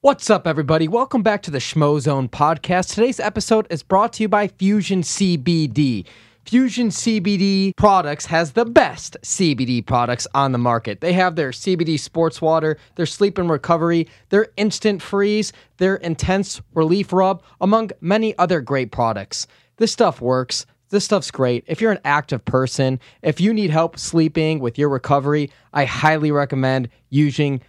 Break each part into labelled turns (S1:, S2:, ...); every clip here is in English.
S1: What's up, everybody? Welcome back to the Schmozone podcast. Today's episode is brought to you by Fusion CBD. Fusion CBD products has the best CBD products on the market. They have their CBD sports water, their sleep and recovery, their instant freeze, their intense relief rub, among many other great products. This stuff works. This stuff's great. If you're an active person, if you need help sleeping with your recovery, I highly recommend using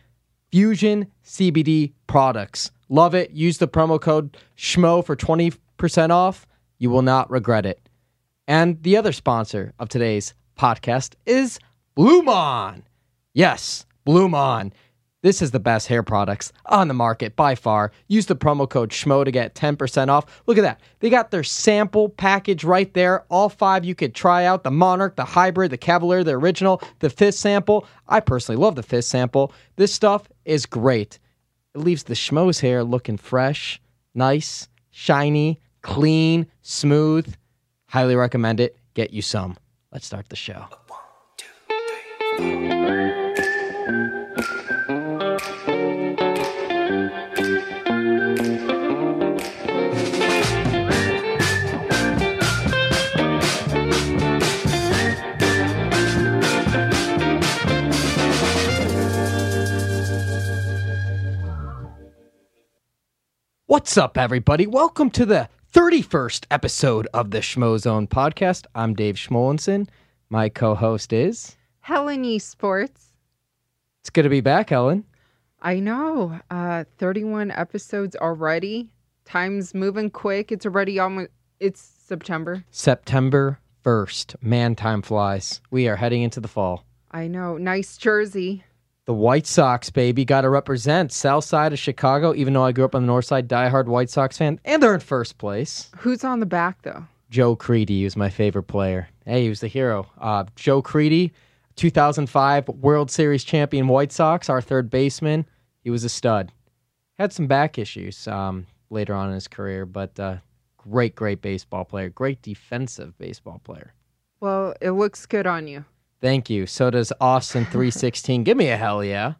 S1: Fusion CBD products. Love it. Use the promo code SCHMO for 20% off. You will not regret it. And the other sponsor of today's podcast is Blumaan. Yes, Blumaan. This is the best hair products on the market by far. Use the promo code SCHMO to get 10% off. Look at that. They got their sample package right there. All five you could try out the Monarch, the Hybrid, the Cavalier, the Original, the fifth sample. I personally love the fifth sample. This stuff is great. It leaves the Schmo's hair looking fresh, nice, shiny, clean, smooth. Highly recommend it. Get you some. Let's start the show. What's up, everybody? Welcome to the 31st episode of the Schmozone podcast. I'm Dave Schmulenson. My co host is.
S2: Helen Esports.
S1: It's good to be back, Helen.
S2: I know. Uh 31 episodes already. Time's moving quick. It's already almost it's September.
S1: September 1st. Man, time flies. We are heading into the fall.
S2: I know. Nice jersey.
S1: The White Sox, baby, got to represent South Side of Chicago, even though I grew up on the North Side, diehard White Sox fan, and they're in first place.
S2: Who's on the back though?
S1: Joe Crede was my favorite player. Hey, he was the hero. Uh, Joe Crede, 2005 World Series champion White Sox, our third baseman. He was a stud. Had some back issues um, later on in his career, but uh, great, great baseball player. Great defensive baseball player.
S2: Well, it looks good on you.
S1: Thank you. So does Austin 316. Give me a hell yeah.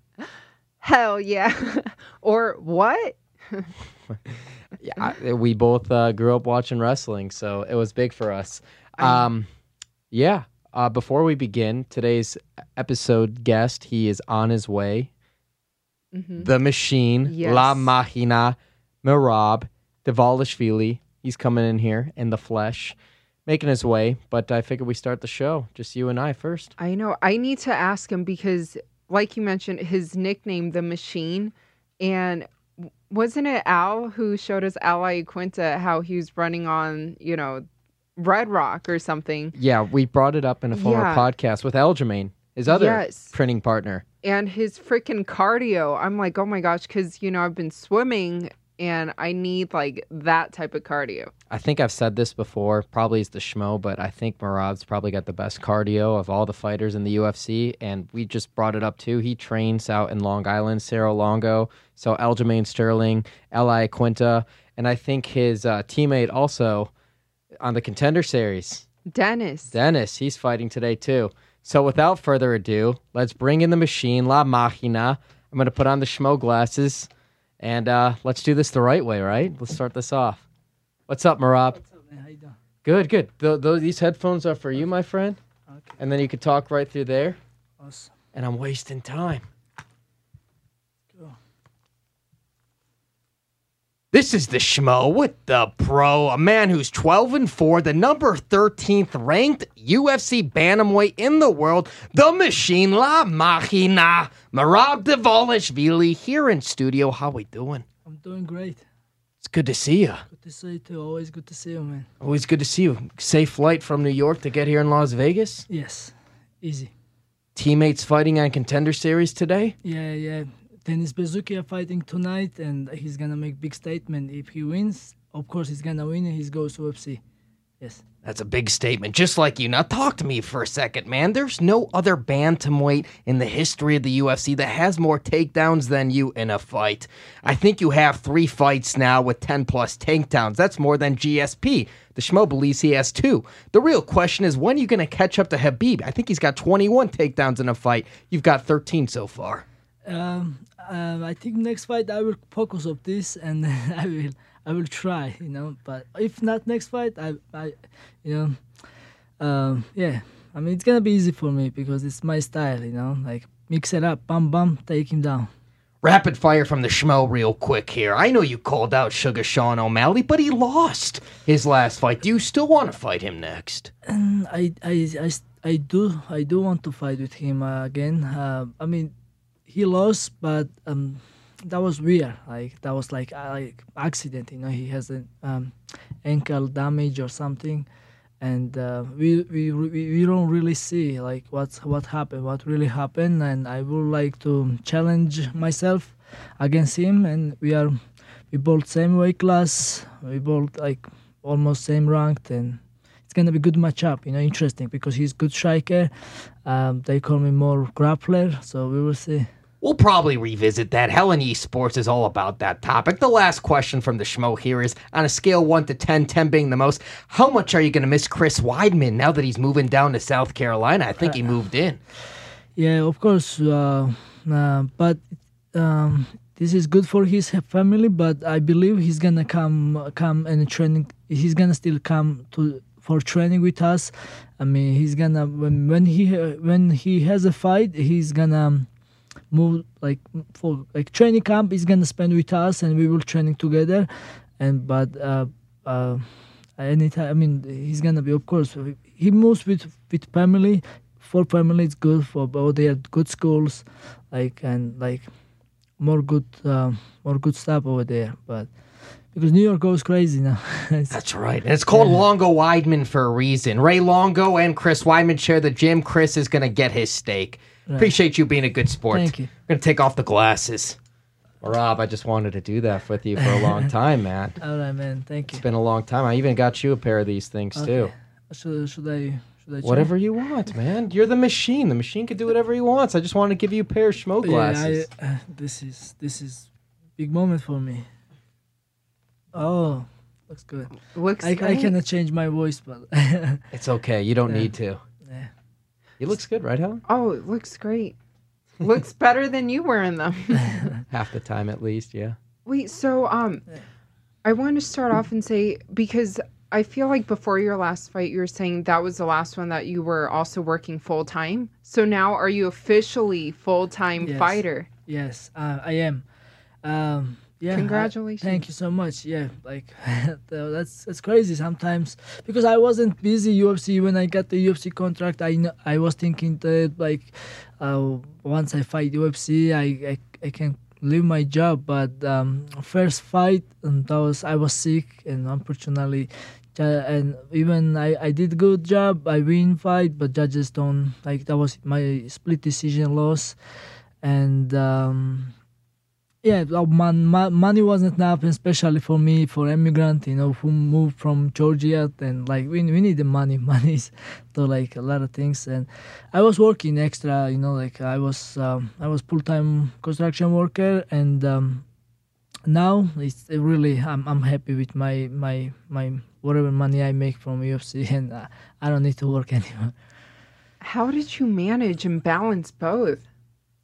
S2: Hell yeah. or what?
S1: Yeah, I- we both uh, grew up watching wrestling, so it was big for us. Um, yeah. Uh, before we begin today's episode guest, he is on his way.
S2: Mhm.
S1: The Machine,
S2: Yes.
S1: La Machina, Merab, Dvalishvili. He's coming in here in the flesh, making his way. But I figured we start the show, just you and I first.
S2: I know. I need to ask him because like you mentioned his nickname the machine and wasn't it Al who showed us Al Iaquinta how he was running on, you know, Red Rock or something.
S1: Yeah, we brought it up in a former
S2: Yeah.
S1: podcast with Aljamain, his other
S2: Yes.
S1: printing partner.
S2: and his freaking cardio. I'm like, oh my gosh, because you know I've been swimming and I need like that type of cardio.
S1: I think I've said this before, probably is the schmo, but I think Murad's probably got the best cardio of all the fighters in the UFC. And we just brought it up too. He trains out in Long Island, Serra Longo. So Aljamain Sterling, Li Quinta. And I think his uh, teammate also on the contender series,
S2: Dennis,
S1: Dennis, he's fighting today too. So without further ado, let's bring in the machine, La Machina. I'm going to put on the schmo glasses and uh, let's do this the right way, right? Let's start this off. What's up, Merab?
S3: What's up, man? How you doing?
S1: Good, good. Th- th- these headphones are for you, my friend.
S3: Okay,
S1: And then you could talk right through there.
S3: awesome.
S1: And I'm wasting time.
S3: Go.
S1: This is the Schmo with the Pro, a man who's 12 and 4, the number 13th ranked UFC bantamweight in the world, the Machine La Machina, Merab Dvalishvili here in studio. How we doing?
S3: I'm doing great.
S1: It's good to see you.
S3: Good to see you too. Always good to see you, man.
S1: Always good to see you. Safe flight from New York to get here in Las Vegas.
S3: Yes, easy.
S1: Teammates fighting on Contender Series today.
S3: Yeah, yeah. Dennis Buzukja are fighting tonight, and he's gonna make big statement if he wins. Of course, he's gonna win, and he goes to UFC. Yes.
S1: That's a big statement, just like you. Now, talk to me for a second, man. There's no other bantamweight in the history of the UFC that has more takedowns than you in a fight. I think you have three fights now with 10 plus takedowns. That's more than GSP. The Schmo believes he has two. The real question is when are you going to catch up to Khabib? I think he's got 21 takedowns in a fight. You've got 13 so far.
S3: Um, um, I think next fight I will focus on this, and I will I will try, you know. But if not next fight, I I you know, um, yeah. I mean, it's gonna be easy for me because it's my style, you know. Like mix it up, bam bam, take him down.
S1: Rapid fire from the schmo, real quick here. I know you called out Sugar Sean O'Malley, but he lost his last fight. Do you still want to fight him next?
S3: And I, I, I, I do, I do want to fight with him uh, again. Uh, I mean, he lost, but um, that was weird. Like that was like uh, like accident. You know, he has an um, ankle damage or something, and uh, we, we we don't really see like what's what happened, what really happened. And I would like to challenge myself against him. And we are we both same weight class. We both like almost same ranked and. It's gonna be good matchup, you know, interesting because he's good striker. Um, they call me more grappler, so we will see.
S1: We'll probably revisit that. Helen Esports is all about that topic. The last question from the Schmo here is on a scale 1 to 10, 10 being the most, how much are you going to miss Chris Weidman now that he's moving down to South Carolina? I think he moved in.
S3: Yeah, of course. Uh, uh, but um, this is good for his family. But I believe he's gonna come, come and training. He's gonna still come to for training with us. I mean, he's gonna when when he when he has a fight, he's gonna move like for like training camp. He's gonna spend with us, and we will training together. And but uh, uh, anytime, I mean, he's gonna be of course. He moves with with family. For family, it's good for both. They are good schools, like and like more good uh, more good stuff over there. But because New York goes crazy now.
S1: That's right. And it's called yeah. Longo Weidman for a reason. Ray Longo and Chris Weidman share the gym. Chris is going to get his steak. Right. Appreciate you being a good sport.
S3: Thank you.
S1: I'm going to take off the glasses. Rob, I just wanted to do that with you for a long time, man.
S3: All right, man. Thank you.
S1: It's been a long time. I even got you a pair of these things okay. too.
S3: Should, should I? Should I
S1: whatever you want, man. You're the machine. The machine can do whatever he wants. I just want to give you a pair of schmo glasses.
S3: Yeah, I, uh, this is this is big moment for me. Oh, looks good.
S2: Looks.
S3: I, I cannot change my voice, but
S1: it's okay. You don't
S3: Yeah.
S1: need to.
S3: Yeah.
S1: It looks good, right, Helen?
S2: Oh, it looks great. looks better than you wearing them.
S1: Half the time, at least. Yeah.
S2: Wait, so um, I want to start off and say because I feel like before your last fight, you were saying that was the last one that you were also working full time. So now, are you officially full time
S3: Yes.
S2: fighter?
S3: Yes, uh, I am. Um, yeah. I-
S2: Congratulations.
S3: thank you so much. Yeah, like that's that's crazy sometimes because I wasn't busy UFC when I got the UFC contract. I I was thinking that like uh, once I fight UFC, I I, I can leave my job. But um, first fight, and that was I was sick, and unfortunately. And even I, I did good job. I win fight, but judges don't like that was my split decision loss, and um, yeah, well, man, money wasn't enough, especially for me, for immigrant, you know, who moved from Georgia, and like we we need the money, money to like a lot of things, and I was working extra, you know, like I was um, I was full time construction worker, and um, now it's really I'm I'm happy with my my my whatever money I make from UFC, and uh, I don't need to work anymore.
S2: How did you manage and balance both?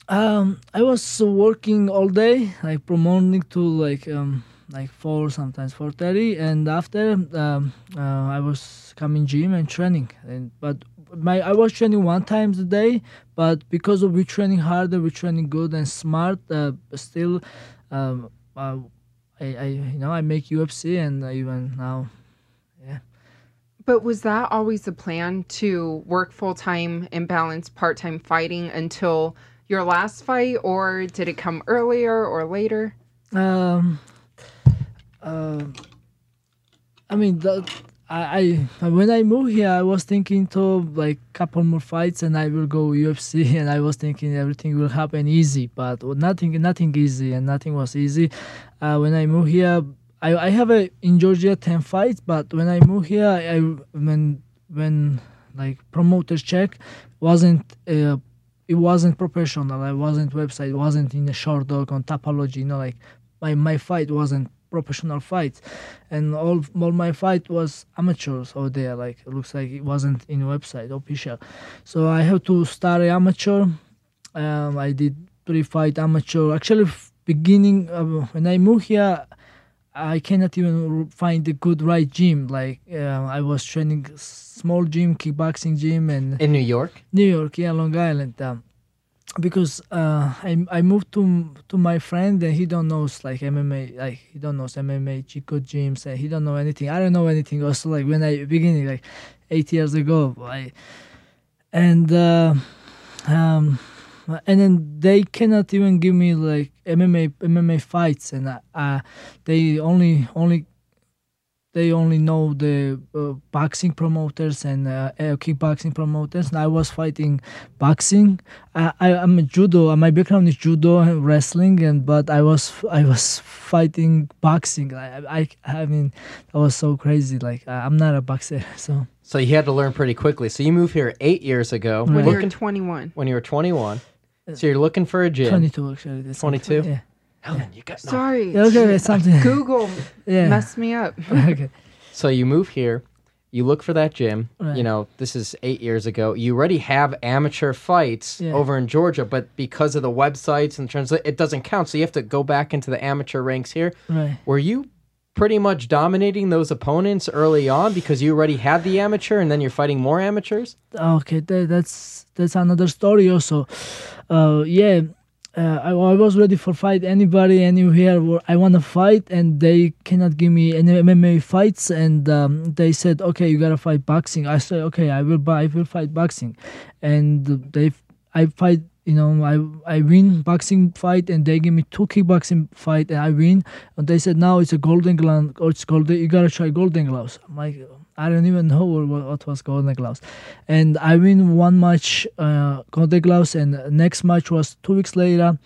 S3: Um, I was working all day, like from morning to like um like four, sometimes four thirty, and after um uh, I was coming gym and training. And but my I was training one times a day, but because of we training harder, we training good and smart. Uh, still, um, uh, I I you know I make UFC and even now, yeah.
S2: But was that always the plan to work full time and balance part time fighting until your last fight, or did it come earlier or later?
S3: Um, uh, I mean, that, I, I when I moved here, I was thinking to like couple more fights and I will go UFC, and I was thinking everything will happen easy, but nothing nothing easy, and nothing was easy. Uh, when I moved here, I, I have a in Georgia ten fights, but when I moved here, I when when like promoters check wasn't. Uh, it wasn't professional. I wasn't website. wasn't in a Sherdog on Tapology. You know, like my my fight wasn't professional fight, and all all my fight was amateurs over there. Like it looks like it wasn't in website official, so I have to start amateur. Um, I did three fight amateur. Actually, beginning uh, when I moved here, I cannot even find a good right gym. Like uh, I was training small gym, kickboxing gym, and
S1: in New York.
S3: New York, yeah, Long Island. Um, because uh, I I moved to to my friend and he don't knows like MMA, like he don't knows MMA, Chico gyms, and he don't know anything. I don't know anything. Also, like when I beginning like eight years ago, I and uh, um and then they cannot even give me like MMA MMA fights, and uh, they only only they only know the uh, boxing promoters and uh, kickboxing promoters. And I was fighting boxing. I, I am a judo. My background is judo and wrestling, and but I was I was fighting boxing. I I, I mean that was so crazy. Like I'm not a boxer, so.
S1: So you had to learn pretty quickly. So you moved here eight years ago.
S2: When you were 21.
S1: When you were 21. So you're looking for a gym.
S3: 22 actually.
S1: 22?
S3: Yeah.
S1: Helen, you got no.
S2: Sorry.
S3: Yeah, okay, okay, something.
S2: Google
S3: Yeah.
S2: messed me up.
S3: okay.
S1: So you move here, you look for that gym.
S3: Right.
S1: You know, this is eight years ago. You already have amateur fights
S3: Yeah.
S1: over in Georgia, but because of the websites and translate, it doesn't count. So you have to go back into the amateur ranks here.
S3: Right.
S1: Were you pretty much dominating those opponents early on because you already had the amateur and then you're fighting more amateurs?
S3: Okay, that, that's that's another story also. Uh, yeah, uh, I, I was ready for fight anybody anywhere where I want to fight, and they cannot give me any MMA fights, and um, they said, okay, you gotta fight boxing. I said, okay, I will buy, I will fight boxing, and they, I fight. You know, I I win boxing fight, and they give me two kickboxing fight, and I win. And they said now it's a golden glove, or it's golden. You gotta try golden gloves. I'm like, I don't even know what, what was Golden Gloves. And I win one match, uh, Golden Gloves, and next match was two weeks later.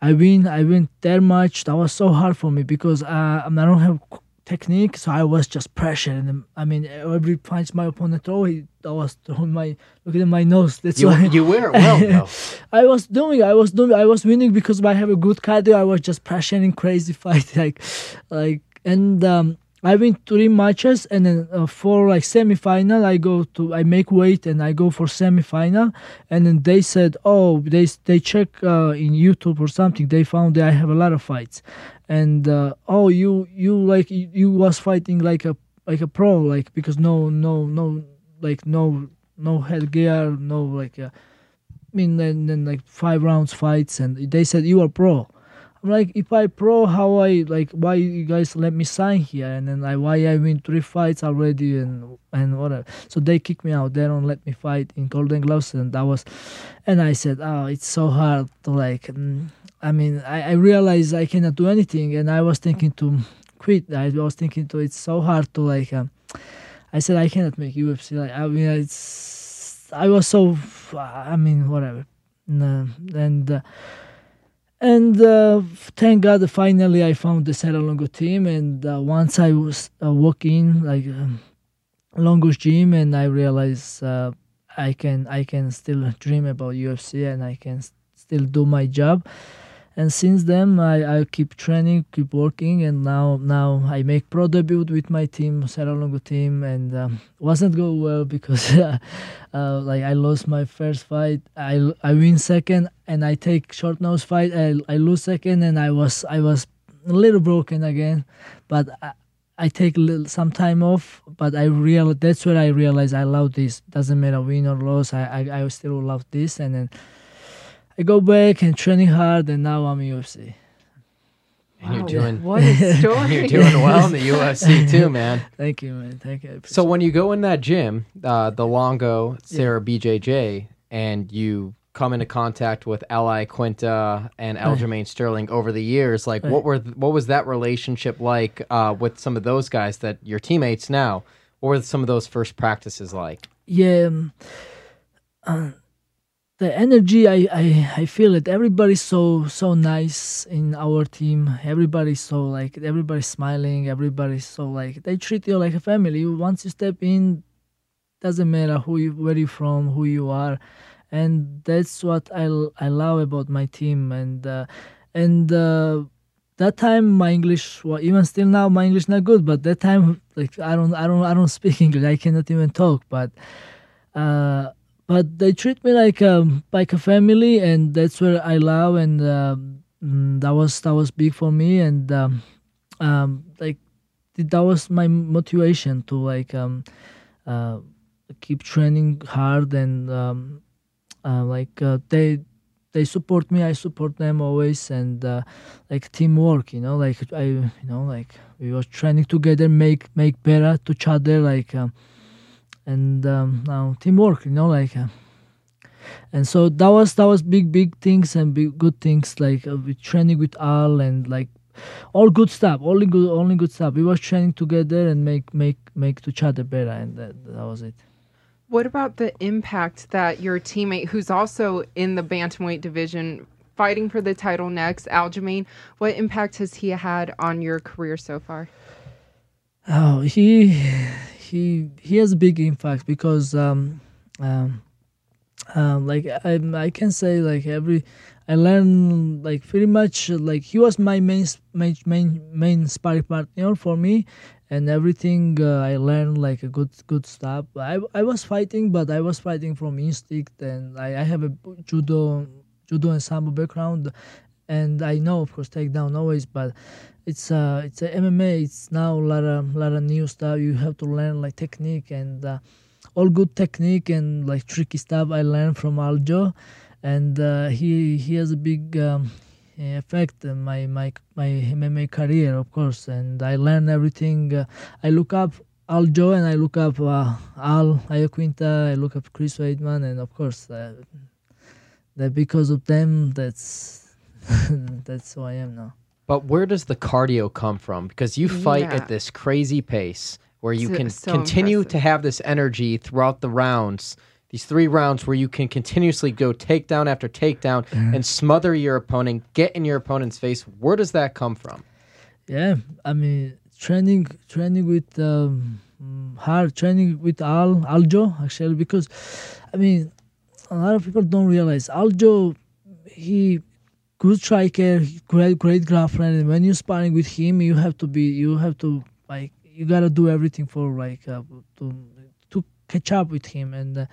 S3: I win, I win that match. That was so hard for me because uh, I don't have technique, so I was just pressure. And I mean, every punch my opponent throw, he that was throwing my look at my nose. That's
S1: You,
S3: why
S1: you wear it well, though.
S3: I was doing, I was doing, I was winning because I have a good cardio. I was just pressuring crazy fight, like, like, and um, I win three matches, and then uh, for like semi-final, I go to I make weight and I go for semi-final, and then they said, oh, they they check uh, in YouTube or something. They found that I have a lot of fights, and uh, oh, you you like you, you was fighting like a like a pro, like because no no no like no no headgear, no like. Uh, I mean, then, then like five rounds fights, and they said you are pro. Like, if I pro, how I like? Why you guys let me sign here? And then like, why I win three fights already and and whatever. So they kick me out. They don't let me fight in Golden Gloves, and that was. And I said, oh, it's so hard to like. mm, I mean, I I realized I cannot do anything, and I was thinking to quit. I was thinking to it's so hard to like. Um, I said I cannot make UFC. Like I mean, it's. I was so. I mean, whatever. And. Uh, and uh, thank God, finally I found the Serra Longo team. And uh, once I was uh, walking like um, Longo's gym, and I realized uh, I can I can still dream about UFC, and I can s- still do my job. And since then, I, I keep training, keep working, and now now I make pro debut with my team, Serra Longo team, and um, wasn't go well because uh, like I lost my first fight. I I win second, and I take short nose fight. I I lose second, and I was I was a little broken again, but. I, I take little, some time off, but I real that's where I realize I love this. Doesn't matter win or loss, I, I I still love this, and then I go back and training hard, and now I'm UFC.
S1: And you're doing
S2: what a story.
S1: you're doing well in the UFC too, man.
S3: Thank you, man. Thank you.
S1: So when you go in that gym, uh, the Longo Serra BJJ, and you come into contact with Al Iaquinta and
S3: Right.
S1: Aljamain Sterling over the years, like
S3: Right.
S1: what were th- what was that relationship like uh, with some of those guys that your teammates now? What were some of those first practices like?
S3: yeah um, uh, the energy I, I i feel it. Everybody's so so nice in our team. Everybody's so like everybody's smiling. Everybody's so like they treat you like a family. Once you step in doesn't matter who you where you from who you are. And that's what i i love about my team. And uh, and uh, that time my english well even still now my english not good but that time like i don't i don't i don't speak english. I cannot even talk. But uh but they treat me like um like a family and that's where i love and mm, that was that was big for me and um, um like that was my motivation to like um uh keep training hard and um uh, like uh, they they support me i support them always and uh, like teamwork you know like i you know like we were training together make make better to each other like um, and um, now teamwork you know like uh, and so that was that was big big things and big good things like uh, with training with Al and like all good stuff only good only good stuff. We was training together and make make make to each other better and that, that was it.
S2: What about the impact that your teammate, who's also in the bantamweight division, fighting for the title next, Aljamain, what impact has he had on your career so far?
S3: Oh, he he he has a big impact because um um um like I I can say like every I learned like pretty much like he was my main main main main sparring partner for me and everything uh, I learned like a good good stuff. I I was fighting but I was fighting from instinct and I, I have a judo judo and sambo background and I know of course takedown always but it's uh it's a MMA. It's now a lot of lot of new stuff. You have to learn like technique and uh, all good technique and like tricky stuff I learned from Aljo, and uh, he he has a big um, effect on my my my MMA career of course. And I learn everything. Uh, I look up Aljo and I look up uh, Al Iaquinta. I look up Chris Weidman and of course uh, that because of them that's that's who I am now.
S1: But where does the cardio come from? Because you fight
S2: Yeah.
S1: at this crazy pace where you
S2: So-
S1: can
S2: so
S1: continue
S2: impressive.
S1: to have this energy throughout the rounds. These three rounds where you can continuously go takedown after takedown and smother your opponent, get in your opponent's face. Where does that come from?
S3: Yeah, I mean training training with um, hard training with Al Aljo actually because I mean a lot of people don't realize Aljo he good striker great great grappler and when you're sparring with him you have to be you have to like you gotta do everything for like uh, to to catch up with him. And uh,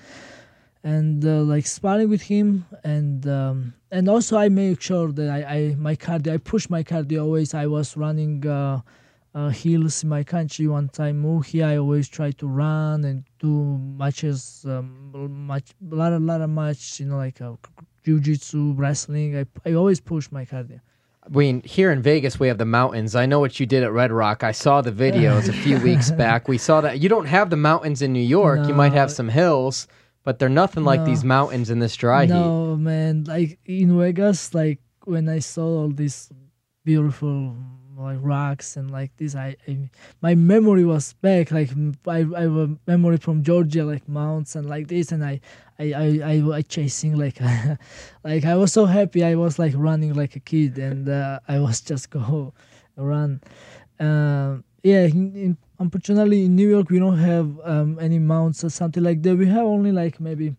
S3: and uh, like sparring with him and um, and also I make sure that I, I my cardio I push my cardio always. I was running uh, uh, hills in my country one time here I always try to run and do matches um, much lot of lot of match you know like uh, jiu-jitsu wrestling I, I always push my cardio
S1: I mean, here in Vegas, we have the mountains. I know what you did at Red Rock. I saw the videos a few weeks back. We saw that you don't have the mountains in New York. You might have some hills, but they're nothing like
S3: No.
S1: these mountains in this dry heat.
S3: no man like in vegas like when i saw all these beautiful like rocks and like this i, I my memory was back like I, I have a memory from georgia like mounts and like this and i i i i, I chasing like like i was so happy i was like running like a kid and uh, i was just go run. Um yeah in, in, unfortunately in new york we don't have um, any mounts or something like that. We have only like maybe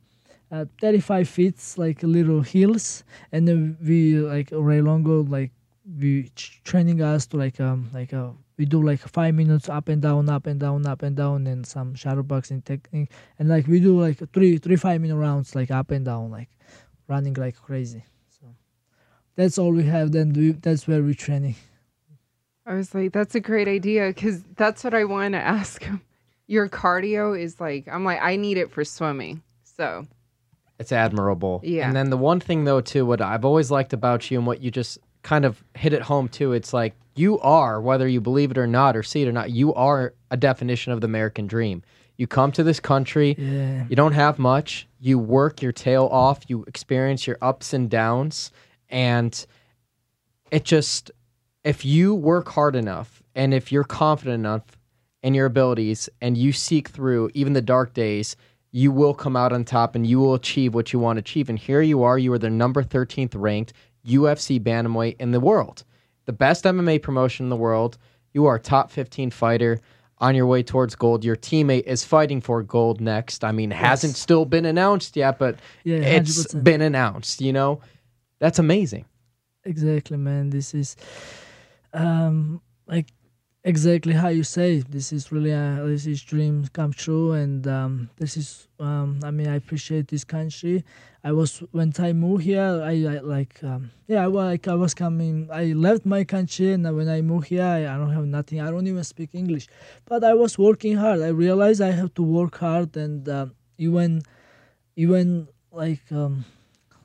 S3: uh, 35 feet like little hills and then we like Ray Longo like we ch- training us to like um like uh we do like five minutes up and down up and down up and down and some shadow boxing technique and like we do like three three five minute rounds like up and down like running like crazy so that's all we have then we, that's where we're training
S2: I was like, that's a great idea because that's what I want to ask him. Your cardio is like, I'm like, I need it for swimming. So,
S1: It's admirable.
S2: Yeah.
S1: And then the one thing though too, what I've always liked about you and what you just kind of hit it home too, it's like you are, whether you believe it or not or see it or not, you are a definition of the American dream. You come to this country,
S3: yeah
S1: you don't have much, you work your tail off, you experience your ups and downs, and it just if you work hard enough and if you're confident enough in your abilities and you seek through even the dark days, you will come out on top and you will achieve what you want to achieve. And here you are, you are the number 13th ranked UFC bantamweight in the world, the best MMA promotion in the world. You are a top 15 fighter on your way towards gold. Your teammate is fighting for gold next. I mean, it hasn't still been announced yet, but
S3: Yeah,
S1: it's
S3: 100%.
S1: been announced, you know? That's amazing.
S3: exactly man this is um like exactly how you say this is really a this is dream come true and um this is um i mean i appreciate this country. I was when i moved here i, I like um yeah I, like i was coming i left my country and when i moved here I, I don't have nothing. I don't even speak english. But i was working hard. I realized i have to work hard and uh, even even like um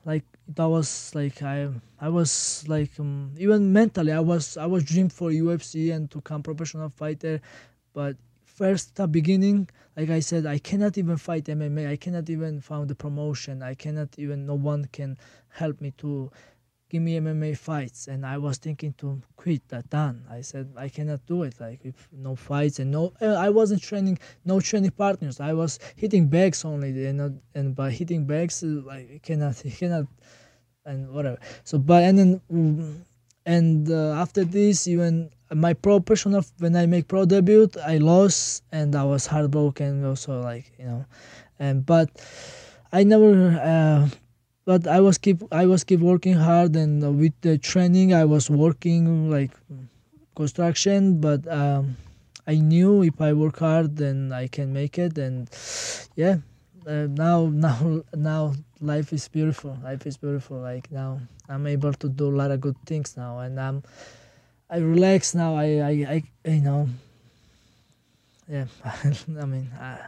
S3: like that was like I I was like um, even mentally I was I was dreamed for UFC and to become professional fighter, but first the beginning like I said I cannot even fight MMA I cannot even found the promotion I cannot even no one can help me to give me MMA fights and I was thinking to quit that done. I said I cannot do it like if no fights and no uh, I wasn't training no training partners I was hitting bags only and and by hitting bags like cannot cannot and whatever. So but and then mm, and uh, after this even my pro professional when I make pro debut I lost and I was heartbroken also like you know. And but I never uh, but I was keep I was keep working hard and with the training I was working like construction but um, I knew if I work hard then I can make it and yeah uh, now now now life is beautiful. Life is beautiful. Like now I'm able to do a lot of good things now and I'm I relax now. I I, I you know. Yeah I mean uh,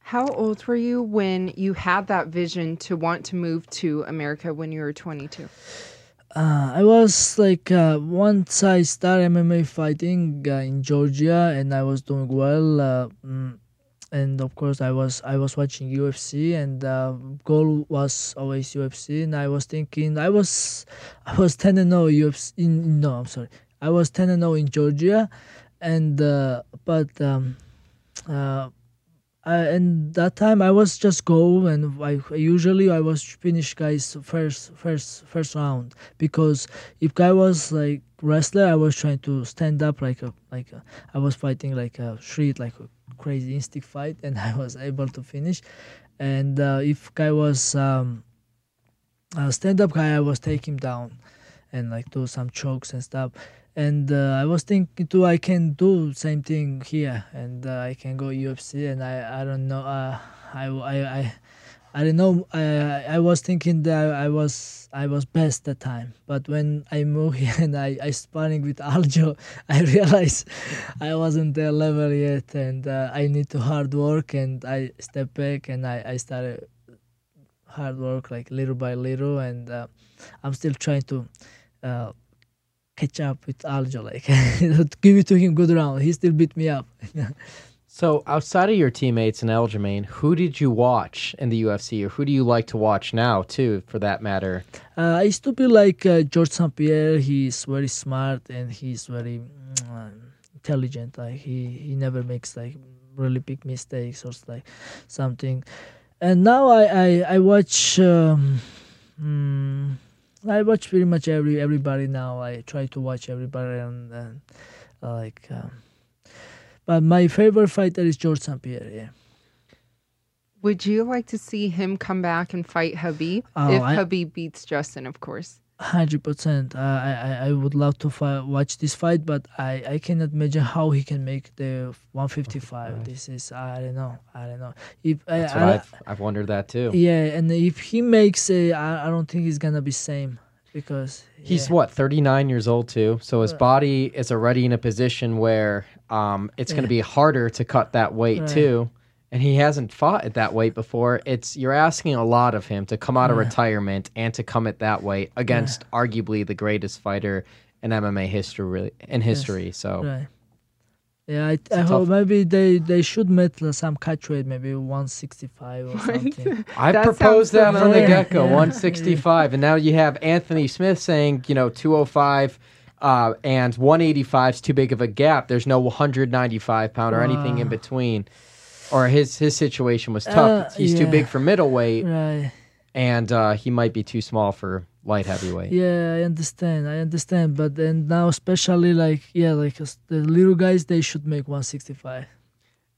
S2: How old were you when you had that vision to want to move to America when you were 22?
S3: Uh, I was like uh, once I started MMA fighting uh, in Georgia and I was doing well uh, mm, and of course I was I was watching UFC and uh, goal was always UFC and I was thinking I was I was 10 and 0 UFC in no I'm sorry. I was 10 and 0 in Georgia and uh, but um, uh, I, and that time I was just go and I usually I was finish guys first first first round because if guy was like wrestler I was trying to stand up like a like a, I was fighting like a street like a crazy instinct fight and I was able to finish. And uh, if guy was um, a stand up guy I was take him down and like do some chokes and stuff. And uh, I was thinking too I can do same thing here? And uh, I can go UFC and I I don't know uh, I I I I don't know I I was thinking that I was I was best that time but when I moved here and I I sparring with Aljo I realized I wasn't there level yet and uh, I need to hard work and I step back and I I started hard work like little by little and uh, I'm still trying to uh, catch up with Aljo like give it to him good round. He still beat me up
S1: So, outside of your teammates and Aljamain, who did you watch in the UFC, or who do you like to watch now, too, for that matter?
S3: uh, I used to be like uh, George St Pierre he's very smart and he's very mm, intelligent like he he never makes like really big mistakes or like something and now I I, I watch um, mm, I watch pretty much every everybody now. I try to watch everybody and, and uh, like. Um, but my favorite fighter is George St Pierre. Yeah.
S2: Would you like to see him come back and fight Khabib?
S3: Oh,
S2: if
S3: I-
S2: Khabib beats Justin, of course.
S3: Hundred percent. I I I would love to fi- watch this fight, but I I cannot imagine how he can make the 155. This is I don't know. I don't know. If I,
S1: That's
S3: I
S1: what
S3: don't-
S1: I've, I've wondered that, too.
S3: yeah, and if he makes it, I, I don't think he's gonna be same because
S1: He's what, 39 years old, too? So his
S3: Uh,
S1: body is already in a position where um, it's going to be harder to cut that weight,
S3: Right.
S1: too. And he hasn't fought at that weight before. It's you're asking a lot of him to come out of
S3: Yeah.
S1: retirement and to come at that weight against arguably the greatest fighter in MMA history really, in history. So
S3: Right. Yeah, I, I
S1: tough-
S3: hope maybe they they should meet some catch weight, maybe 165 or something.
S1: I
S2: That
S1: proposed
S2: sounds
S1: that from the
S3: familiar.
S1: get go,
S3: Yeah.
S1: 165, and now you have Anthony Smith saying, you know, 205. Uh, and 185 is too big of a gap. There's no 195 pound or anything in between. Or his his situation was tough.
S3: Uh,
S1: He's too big for middleweight,
S3: Right.
S1: and uh, he might be too small for light heavyweight.
S3: Yeah, I understand. I understand. But then now, especially like yeah, like the little guys, they should make 165.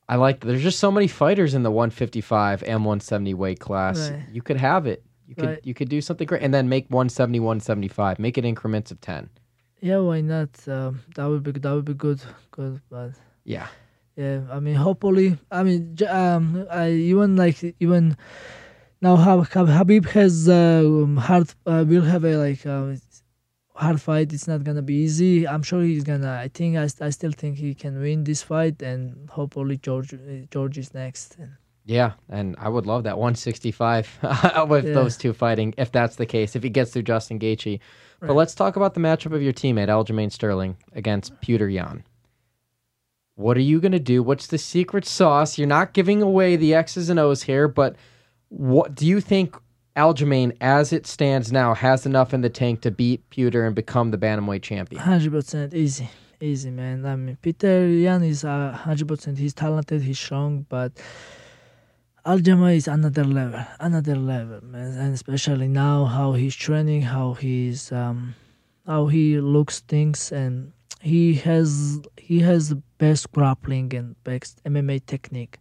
S1: I like. There's just so many fighters in the 155 and 170 weight class.
S3: Right.
S1: You could have it. You could
S3: Right.
S1: you could do something great, and then make 170, 175. Make it increments of 10.
S3: Yeah, why not? Um, that would be that would be good. Good, but
S1: Yeah.
S3: yeah, I mean, hopefully, I mean, um, I even like even now, Hab- Hab- Khabib has uh, hard. Uh, will have a like uh, hard fight. It's not gonna be easy. I'm sure he's gonna. I think I, I still think he can win this fight, and hopefully George uh, George is next. And
S1: Yeah, and I would love that 165 with
S3: Yeah.
S1: those two fighting, if that's the case, if he gets through Justin Gaethje. But let's talk about the matchup of your teammate Aljamain Sterling against Petr Yan. What are you gonna do? What's the secret sauce? You're not giving away the X's and O's here, but what do you think Aljamain, as it stands now, has enough in the tank to beat Peter and become the bantamweight champion?
S3: Hundred percent easy, easy man. I mean, Petr Yan is uh, hundred percent. He's talented, he's strong, but Aljama is another level, another level, man. And especially now, how he's training, how he's, um, how he looks things, and he has he has the best grappling and best MMA technique.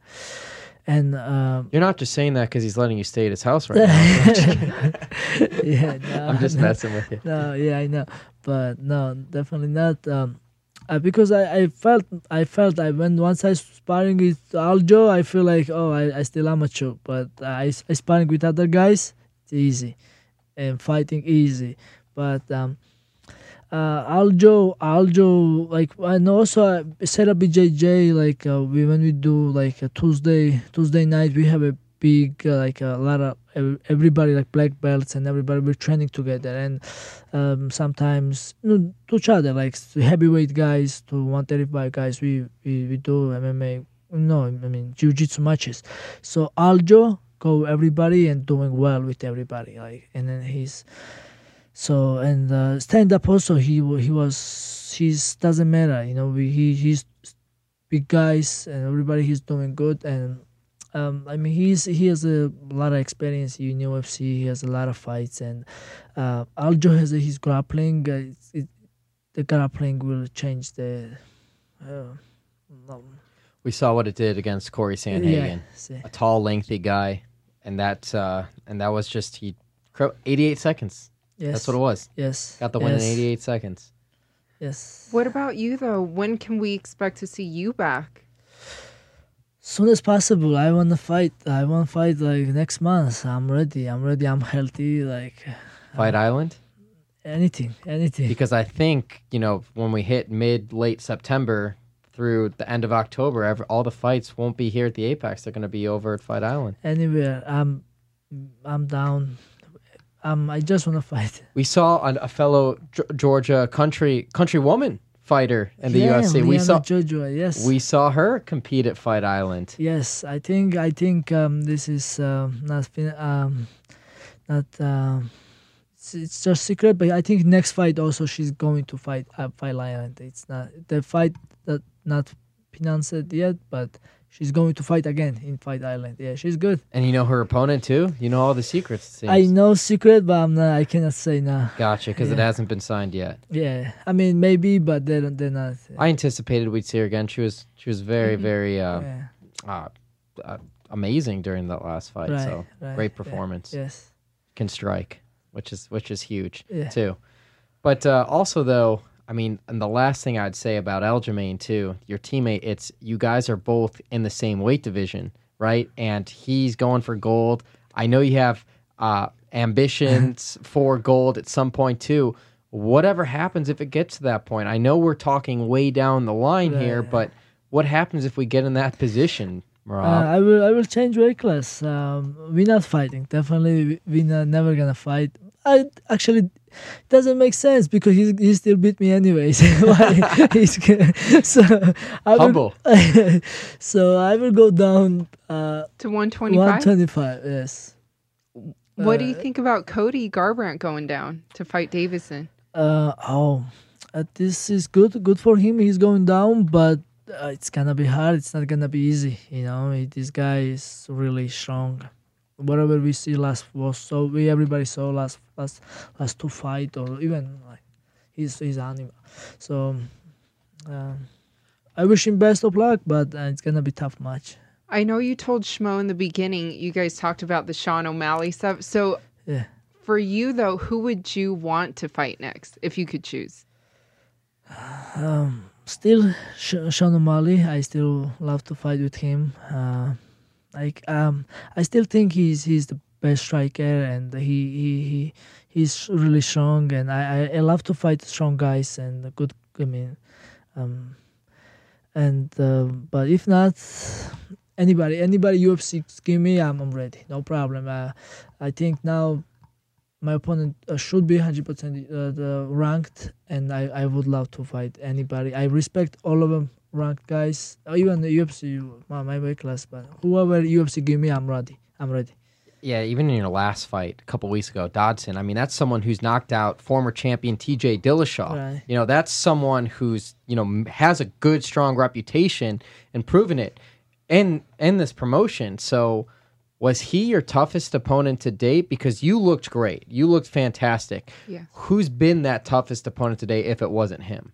S3: And um,
S1: You're not just saying that because he's letting you stay at his house right now.
S3: yeah, no,
S1: I'm just
S3: no.
S1: messing with you.
S3: no, yeah, I know, but no, definitely not. Um, uh, because I, I felt I felt I when once I sparring with Aljo, I feel like oh I, I still amateur, but I, I sparring with other guys, it's easy, and fighting easy. But um, uh, Aljo Aljo like and also uh, set up BJJ like uh, we when we do like a Tuesday Tuesday night we have a big uh, like a lot of everybody like black belts and everybody we're training together. And um, sometimes you know, to each other like heavyweight guys to 135 guys we, we, we do MMA no I mean jiu-jitsu matches. So Aljo go everybody and doing well with everybody like and then he's so and uh, stand up also he he was he's doesn't matter you know we, he he's big guys and everybody he's doing good and um, I mean he's he has a lot of experience in UFC he has a lot of fights and uh, Aljo has a, his grappling uh, it's- it, the grappling will change the uh, no,
S1: We saw what it did against Cory Sandhagen.
S3: yeah,
S1: a tall, lengthy guy, and that uh, and that was just he, 88 seconds.
S3: yes
S1: That's what it was.
S3: yes
S1: Got the win
S3: yes,
S1: in 88 seconds.
S3: yes
S2: What about you though? When can we expect to see you back?
S3: Soon as possible i want to fight i want to fight like next month. I'm ready i'm ready i'm healthy like
S1: Fight Island,
S3: anything anything.
S1: Because I think you know when we hit mid late September through the end of October, ev all the fights won't be here at the Apex. They're going to be over at Fight Island.
S3: anywhere i'm i'm down. Um i just want to fight.
S1: We saw an, a fellow G- Georgia country country woman fighter in the
S3: Yeah,
S1: UFC. We saw
S3: yes
S1: we saw her compete at Fight Island.
S3: yes i think i think um this is um not um not it's, it's just secret but i think next fight also she's going to fight uh, fight island it's not the fight that not announced yet but she's going to fight again in fight island yeah she's good
S1: And you know her opponent too. You know all the secrets.
S3: i know secret but i'm not i cannot say now
S1: Gotcha, because it hasn't been signed yet.
S3: yeah i mean maybe but they're, they're not
S1: I anticipated we'd see her again. She was she was very
S3: Mhm.
S1: very uh,
S3: yeah,
S1: uh, uh, amazing during that last fight.
S3: right,
S1: so
S3: right,
S1: great
S3: yeah,
S1: performance.
S3: yes
S1: Can strike, which is which is huge
S3: yeah
S1: too. But uh, also though, I mean, and the last thing I'd say about Aljamain too, your teammate, it's you guys are both in the same weight division, right? And he's going for gold. I know you have uh, ambitions for gold at some point too. Whatever happens if it gets to that point, I know we're talking way down the line here,
S3: Right.
S1: but what happens if we get in that position,
S3: Uh, I will. I will change weight class. Um, we're not fighting. Definitely, we- we're not, never gonna fight. I actually it doesn't make sense because he he still beat me anyways. He's so I will,
S1: Humble.
S3: so I will go down uh,
S2: To 125?
S3: one twenty five. Yes.
S2: What do you
S3: Uh,
S2: think about Cody Garbrandt going down to fight Deiveson?
S3: Uh, oh, uh, this is good. Good for him. He's going down, but uh, it's gonna be hard. It's not gonna be easy. You know, this guy is really strong. Whatever we see last was so we everybody saw last last last two fight or even like his his animal. So uh, I wish him best of luck, but uh, it's gonna be tough match.
S2: I know you told Schmo in the beginning, you guys talked about the Sean O'Malley stuff. So
S3: Yeah.
S2: for you, though, who would you want to fight next if you could choose?
S3: Um, still Sh- Sean O'Malley. I still love to fight with him. Uh, like um, I still think he's he's the best striker, and he he, he he's really strong. And I, I, I love to fight strong guys and good. I mean, um, and uh, but if not, anybody anybody UFC give me, I'm, I'm ready. No problem. Uh, I think now my opponent uh, should be 100% uh, the ranked and I, I would love to fight anybody i respect all of them ranked guys or even the ufc my, my weight class but whoever ufc give me i'm ready i'm ready
S1: Yeah, even in your last fight a couple weeks ago, Dodson. I mean, that's someone who's knocked out former champion T.J. Dillashaw.
S3: Right.
S1: You know, that's someone who's you know has a good, strong reputation and proven it in in this promotion. So, was he your toughest opponent to date? Because you looked great, you looked fantastic.
S2: Yes.
S1: Who's been that toughest opponent today if it wasn't him?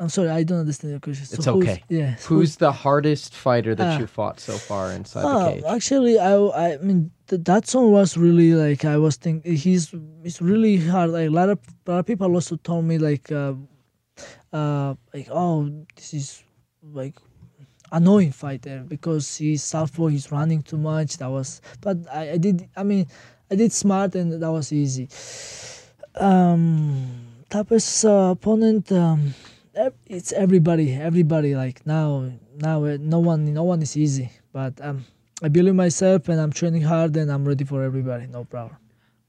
S3: i'm sorry i don't understand your question So
S1: It's
S3: who's-
S1: okay.
S3: yeah
S1: Who's the hardest fighter that
S3: Ah.
S1: you fought so far inside
S3: Oh,
S1: the cage?
S3: actually, I I mean th- that song was really like I was thinking he's it's really hard. Like a lot of a lot of people also told me like uh, uh like oh this is like annoying fighter because he's southpaw he's running too much. That was but I, I did I mean I did smart and that was easy. Um, toughest uh, opponent. Um, it's everybody everybody like now now uh, no one no one is easy but um i believe myself and i'm training hard and i'm ready for everybody no problem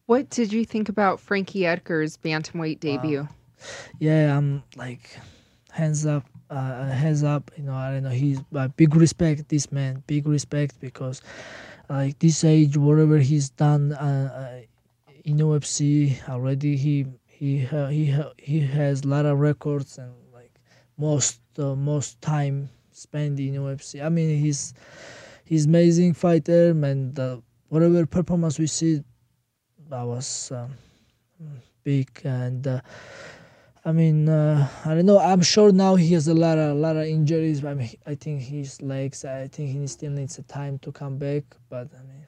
S2: What did you think about Frankie Edgar's bantamweight debut?
S3: yeah i'm like hands up uh hands up you know i don't know he's uh, big respect this man big respect because like this age whatever he's done uh, uh, in UFC already he he ha- he he has a lot of records and like most uh, most time spent in UFC I mean he's he's amazing fighter and uh, whatever performance we see that was um, big and uh, I mean, uh, I don't know. I'm sure now he has a lot of a lot of injuries. I mean, I think his legs. I think he still needs a time to come back. But I mean,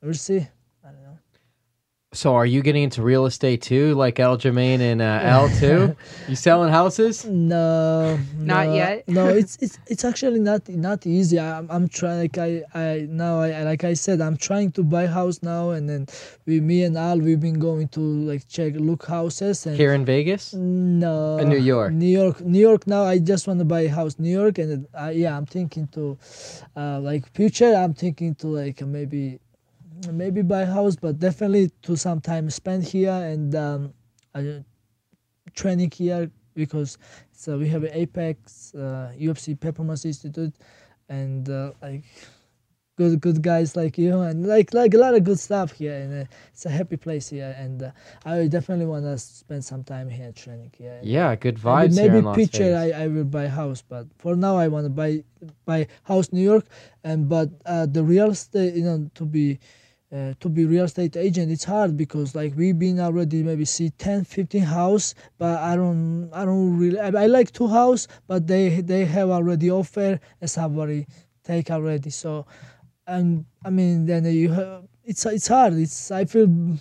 S3: we'll see. I don't know.
S1: So, are you getting into real estate too, like Aljamain and uh, Al too? you selling houses?
S3: No,
S2: Not
S3: no,
S2: yet?
S3: no, it's it's it's actually not not easy. I'm I'm trying like I I now I I- like I said I'm trying to buy house now and then we me and Al we've been going to like check look houses and
S1: Here in Vegas?
S3: No.
S1: In New York.
S3: New York. New York. Now I just want to buy a house. New York, and uh, yeah, I'm thinking to, uh, like future. I'm thinking to like maybe, maybe buy a house, but definitely to some time spend here and um, uh, training here because so we have Apex, uh, UFC Performance Institute, and uh, like good good guys like you and like like a lot of good stuff here and uh, it's a happy place here and uh, I definitely want to spend some time here training here.
S1: Yeah, good vibes
S3: maybe picture I, I will buy house but for now I want to buy buy house New York and but uh, the real estate you know to be uh, to be real estate agent it's hard because like we've been already maybe see 10 15 house but i don't i don't really i, I like two house but they they have already offer and somebody take already. So and i mean then you have it's it's hard. It's i feel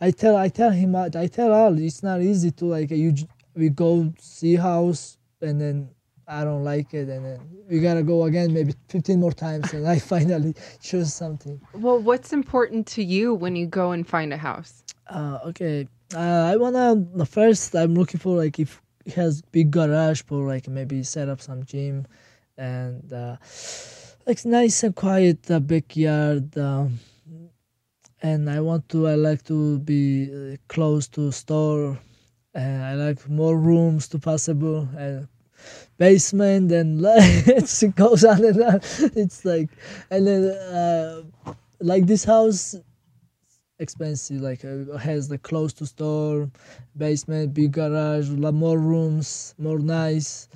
S3: i tell i tell him i tell all it's not easy to like you we go see house and then i don't like it and then we gotta go again maybe 15 more times and i finally choose something
S2: Well, what's important to you when you go and find a house?
S3: uh, okay uh, i wanna the first i'm looking for like if it has big garage for like maybe set up some gym and uh, like nice and quiet uh, backyard um, and i want to i like to be uh, close to store and i like more rooms to possible and basement and it goes on and on it's like and then uh, like this house expensive. Like uh, has the close to store, basement, big garage, lot more rooms, more nice.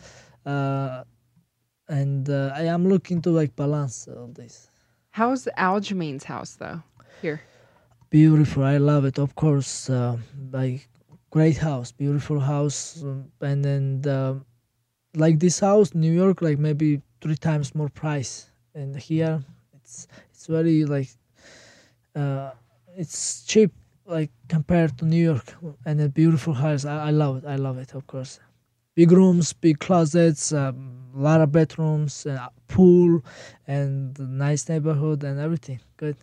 S3: Uh, and uh, I am looking to like balance all this.
S2: How's Aljamain's house though? Here.
S3: Beautiful, I love it. Of course, uh, like great house, beautiful house, and then like this house, New York, like maybe three times more price, and here it's it's very like uh, it's cheap like compared to New York, and a beautiful house. I, I love it. I love it. Of course, big rooms, big closets, a um, lot of bedrooms, uh, pool, and nice neighborhood and everything. Good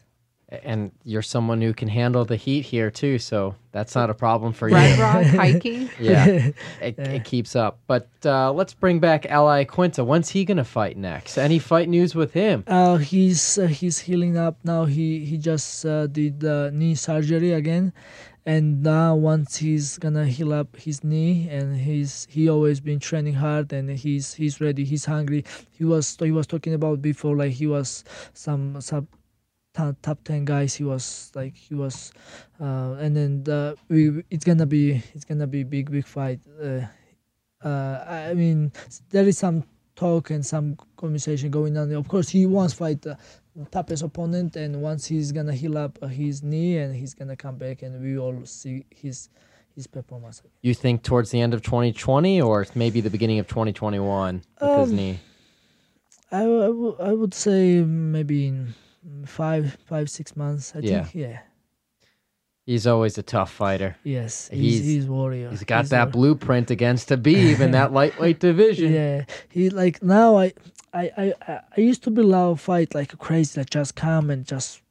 S1: and you're someone who can handle the heat here too, so that's not a problem for you. Red.
S2: Rock hiking.
S1: yeah, it, yeah. it, keeps up. But uh, let's bring back Al Iaquinta. When's he gonna fight next? Any fight news with him?
S3: Uh, he's uh, he's healing up now. He he just uh, did knee surgery again, and now once he's gonna heal up his knee, and he's he always been training hard, and he's he's ready. He's hungry. He was he was talking about before like he was some some top 10 guys he was like he was uh, and then the, we it's gonna be it's gonna be big big fight uh, uh, i mean there is some talk and some conversation going on. Of course he wants fight the toughest opponent and once he's gonna heal up his knee and he's gonna come back and we all see his his performance
S1: you think towards the end of 2020 or maybe the beginning of 2021 with um, his knee?
S3: I, I, w- I would say maybe in five, five, six months. I yeah. think. Yeah.
S1: He's always a tough fighter.
S3: Yes, he's he's, he's warrior.
S1: He's got he's that blueprint against Khabib in that lightweight division.
S3: Yeah, he like now I I I I used to be love fight like crazy, like just come and just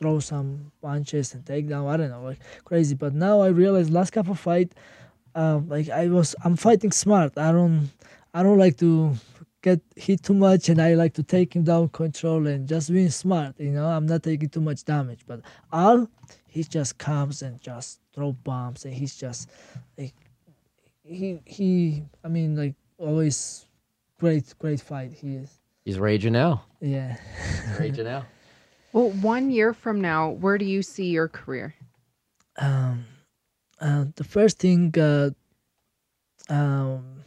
S3: throw some punches and take down. I don't know, like crazy. But now I realize last couple fight, um, like I was I'm fighting smart. I don't I don't like to get hit too much and I like to take him down, control and just being smart. You know, I'm not taking too much damage. But Al, he just comes and just throw bombs and he's just like he he. I mean, like always great great fight. He is.
S1: He's raging now.
S3: Yeah,
S1: raging now.
S2: Well, one year from now, where do you see your career?
S3: Um, uh, the first thing, uh, um,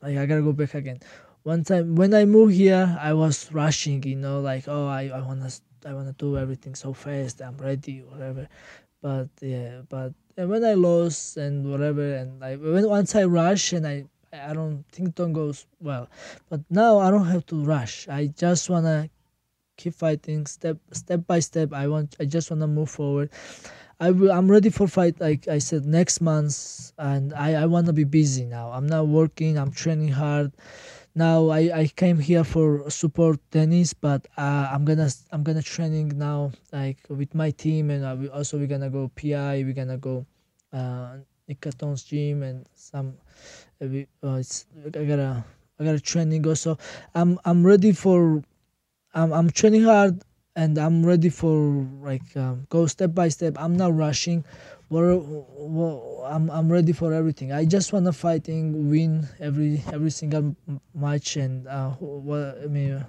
S3: I, I gotta go back again one time when I moved here, I was rushing, you know, like oh, I, I wanna I wanna do everything so fast. I'm ready, whatever. But yeah, but and when I lost and whatever, and like when once I rush and I I don't think don't goes well. But now I don't have to rush. I just wanna keep fighting step step by step. I want I just wanna move forward. I will, I'm ready for fight like I said next month and I, I wanna be busy now. I'm not working, I'm training hard now I, I came here for support Dennis but uh, i'm gonna i'm gonna training now like with my team and uh, also we're gonna go pi we're gonna go uh Nick gym and some uh, we, uh, it's i gotta i gotta training also. I'm i'm ready for i'm, I'm training hard and i'm ready for like um, go step by step. I'm not rushing. We're, we're, I'm I'm ready for everything. I just wanna fighting, win every every single match, and uh, what I mean, uh,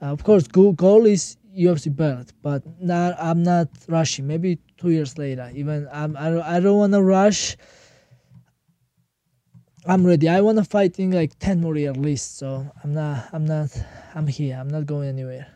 S3: of course, goal goal is UFC belt, but now I'm not rushing. Maybe two years later, even I'm I don't, I don't wanna rush. I'm ready. I wanna fighting like ten more year at least. So I'm not I'm not I'm here. I'm not going anywhere.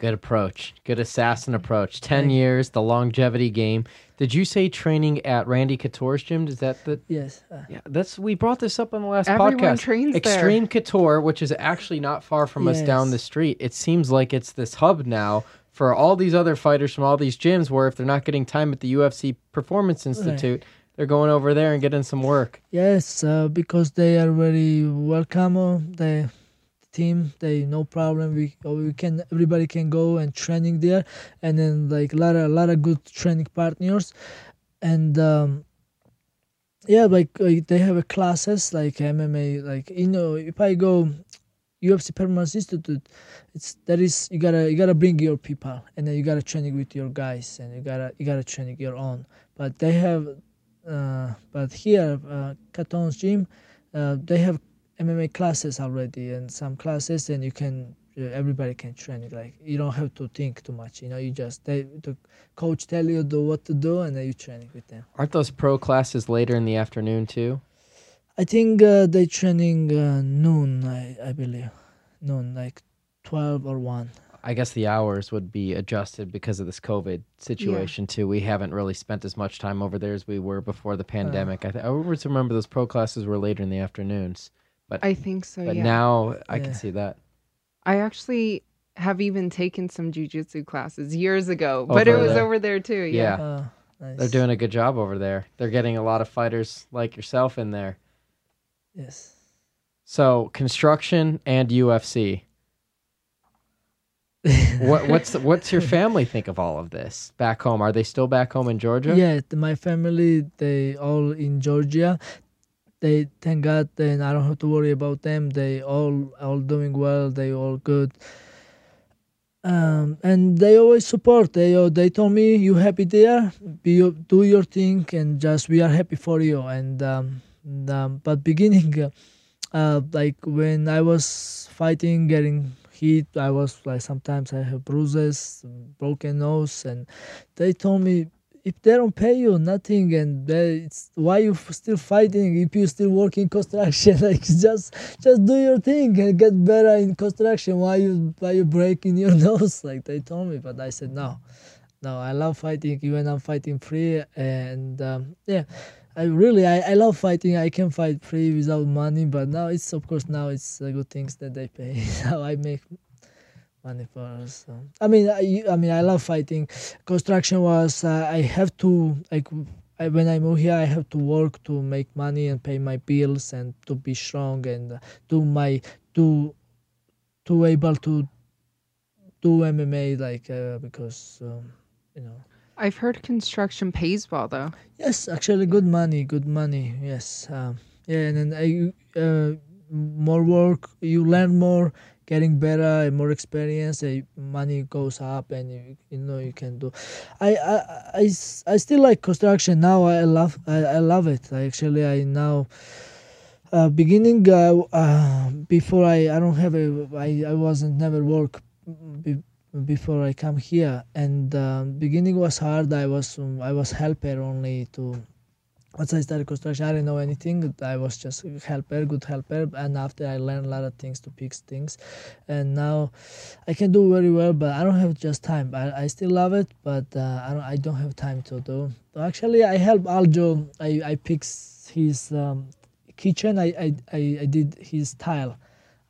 S3: So.
S1: Good approach. Good assassin approach. 10 years, the longevity game. Did you say training at Randy Couture's gym? Is that the
S3: Yes.
S1: Uh, yeah, that's we brought this up on the last
S2: Everyone
S1: podcast.
S2: Trains
S1: Xtreme
S2: there.
S1: Couture, which is actually not far from
S3: yes.
S1: us down the street. It seems like it's this hub now for all these other fighters from all these gyms where if they're not getting time at the UFC Performance Institute, right. they're going over there and getting some work.
S3: Yes, uh, because they are very welcome. They team they no problem. We we can everybody can go and training there. And then like a lot of a lot of good training partners. And um yeah like, like they have a classes like mma like you know if i go ufc performance institute it's that is you gotta you gotta bring your people. And then you gotta training with your guys. And you gotta you gotta training your own. But they have uh but here uh Katon's gym uh, they have MMA classes already and some classes and you can uh, everybody can train. Like you don't have to think too much. You know, you just they the coach tell you do what to do, and then you training with them.
S1: Aren't those pro classes later in the afternoon too?
S3: I think uh, they training uh, noon. I I believe noon, like twelve or one.
S1: I guess the hours would be adjusted because of this COVID situation too. We haven't really spent as much time over there as we were before the pandemic. I, th- I always remember those pro classes were later in the afternoons,
S2: I think so.
S1: but
S2: yeah.
S1: now I can see that.
S2: I actually have even taken some jujitsu classes years ago, but it was
S1: there.
S2: over there too. Yeah.
S1: Yeah.
S3: Uh, nice.
S1: They're doing a good job over there. They're getting a lot of fighters like yourself in there.
S3: yes.
S1: So construction and UFC. what what's the, what's your family think of all of this back home? Are they still back home in Georgia?
S3: Yeah, my family they all in Georgia. They thank God, then I don't have to worry about them. They all all doing well. They all good. Um, and they always support. They uh, they told me you happy there, be do your thing, and just we are happy for you. And um, and, um, but beginning, uh, like when I was fighting, getting hit, I was like sometimes I have bruises, broken nose, and they told me if they don't pay you nothing and they, it's why you still fighting if you still work in construction like just just do your thing and get better in construction why you why you breaking your nose like they told me but i said no no i love fighting even i'm fighting free and um, yeah I really I, I love fighting. I can fight free without money, but now it's of course now it's uh, good things that they pay. now I make money for us. So. I mean I, I mean I love fighting construction was uh, I have to like I, when I move here I have to work to make money and pay my bills and to be strong and uh, do my do to able to do MMA like uh, because um, you know
S2: I've heard construction pays well though.
S3: yes actually good money good money yes um, yeah and then I uh, more work you learn more getting better and more experience uh, money goes up and you, you know you can do. I, I i i still like construction now. I love i, I love it. I actually i now uh, beginning uh, uh, before i i don't have a i, I wasn't never work be, before i come here. And um, beginning was hard. I was um, i was helper only to once I started construction, I didn't know anything. I was just a helper, good helper, and after I learned a lot of things to fix things, and now I can do very well. But I don't have just time. I, I still love it, but uh, I don't I don't have time to do. So actually, I help Aljo. I I fix his um, kitchen. I, I I I did his tile.